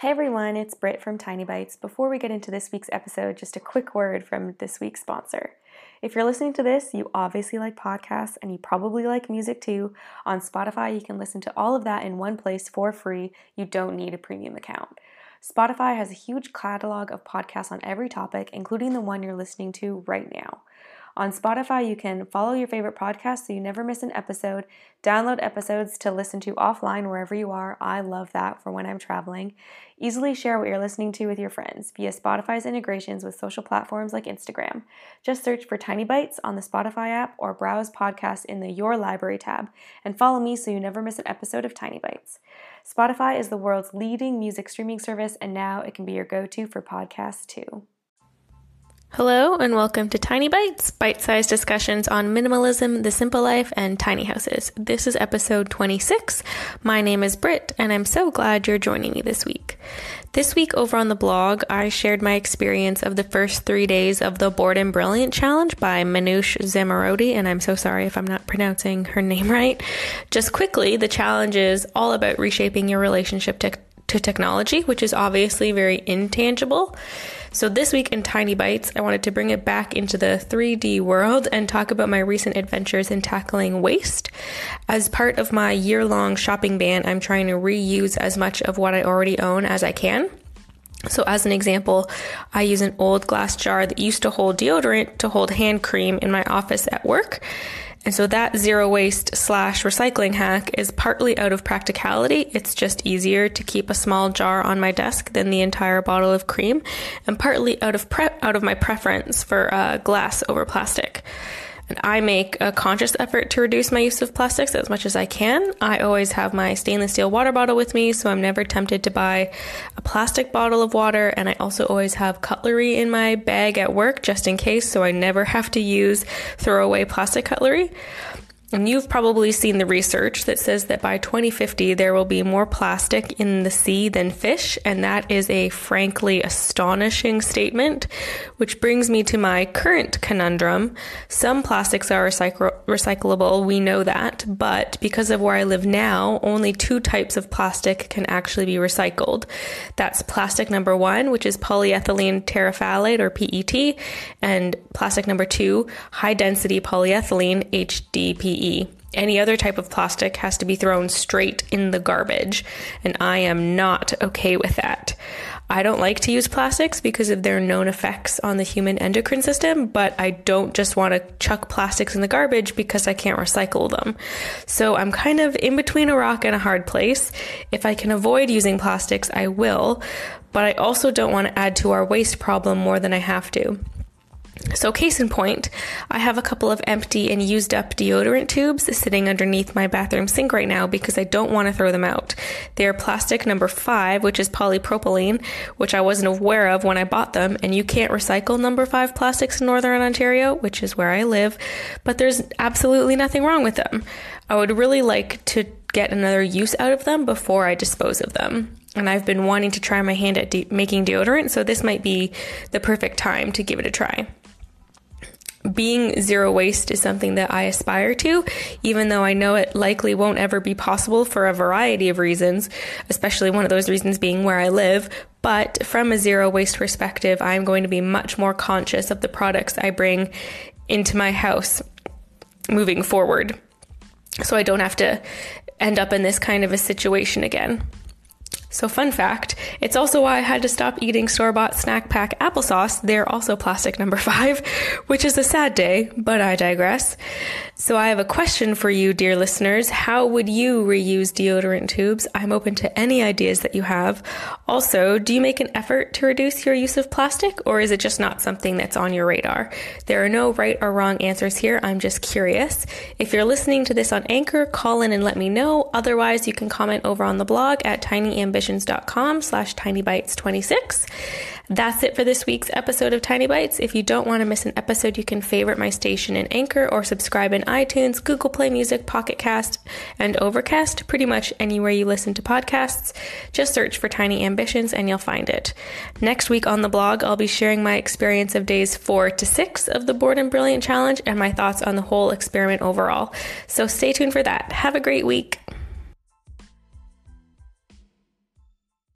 Hey everyone, it's Britt from Tiny Bites. Before we get into this week's episode, just a quick word from this week's sponsor. If you're listening to this, you obviously like podcasts and you probably like music too. On Spotify, you can listen to all of that in one place for free. You don't need a premium account. Spotify has a huge catalog of podcasts on every topic, including the one you're listening to right now. On Spotify, you can follow your favorite podcast so you never miss an episode, download episodes to listen to offline wherever you are. I love that for when I'm traveling. Easily share what you're listening to with your friends via Spotify's integrations with social platforms like Instagram. Just search for Tiny Bites on the Spotify app or browse podcasts in the Your Library tab and follow me so you never miss an episode of Tiny Bites. Spotify is the world's leading music streaming service, and now it can be your go to for podcasts too. Hello, and welcome to Tiny Bites, bite sized discussions on minimalism, the simple life, and tiny houses. This is episode 26. My name is Britt, and I'm so glad you're joining me this week. This week, over on the blog, I shared my experience of the first three days of the Bored and Brilliant Challenge by Manoush Zomorodi, and I'm so sorry if I'm not pronouncing her name right. Just quickly, the challenge is all about reshaping your relationship to, to technology, which is obviously very intangible. So, this week in Tiny Bites, I wanted to bring it back into the 3D world and talk about my recent adventures in tackling waste. As part of my year long shopping ban, I'm trying to reuse as much of what I already own as I can. So, as an example, I use an old glass jar that used to hold deodorant to hold hand cream in my office at work. And so that zero waste slash recycling hack is partly out of practicality. It's just easier to keep a small jar on my desk than the entire bottle of cream, and partly out of prep out of my preference for uh, glass over plastic. And I make a conscious effort to reduce my use of plastics as much as I can. I always have my stainless steel water bottle with me, so I'm never tempted to buy a plastic bottle of water. And I also always have cutlery in my bag at work just in case, so I never have to use throwaway plastic cutlery. And you've probably seen the research that says that by 2050 there will be more plastic in the sea than fish, and that is a frankly astonishing statement, which brings me to my current conundrum. Some plastics are recyc- recyclable, we know that, but because of where I live now, only two types of plastic can actually be recycled. That's plastic number one, which is polyethylene terephthalate or PET, and plastic number two, high density polyethylene HDPE. Any other type of plastic has to be thrown straight in the garbage, and I am not okay with that. I don't like to use plastics because of their known effects on the human endocrine system, but I don't just want to chuck plastics in the garbage because I can't recycle them. So I'm kind of in between a rock and a hard place. If I can avoid using plastics, I will, but I also don't want to add to our waste problem more than I have to. So, case in point, I have a couple of empty and used up deodorant tubes sitting underneath my bathroom sink right now because I don't want to throw them out. They're plastic number five, which is polypropylene, which I wasn't aware of when I bought them, and you can't recycle number five plastics in Northern Ontario, which is where I live, but there's absolutely nothing wrong with them. I would really like to get another use out of them before I dispose of them. And I've been wanting to try my hand at de- making deodorant, so this might be the perfect time to give it a try being zero waste is something that I aspire to, even though I know it likely won't ever be possible for a variety of reasons, especially one of those reasons being where I live. But from a zero waste perspective, I'm going to be much more conscious of the products I bring into my house moving forward. So I don't have to end up in this kind of a situation again. So, fun fact it's also why I had to stop eating store bought snack pack applesauce. They're also plastic number five, which is a sad day, but I digress. So, I have a question for you, dear listeners. How would you reuse deodorant tubes? I'm open to any ideas that you have. Also, do you make an effort to reduce your use of plastic, or is it just not something that's on your radar? There are no right or wrong answers here. I'm just curious. If you're listening to this on Anchor, call in and let me know. Otherwise, you can comment over on the blog at Tiny Ambition ambitions.com slash tinybites26. That's it for this week's episode of Tiny Bites. If you don't want to miss an episode, you can favorite my station in Anchor or subscribe in iTunes, Google Play Music, Pocket Cast, and Overcast, pretty much anywhere you listen to podcasts. Just search for Tiny Ambitions and you'll find it. Next week on the blog, I'll be sharing my experience of days four to six of the Bored and Brilliant Challenge and my thoughts on the whole experiment overall. So stay tuned for that. Have a great week.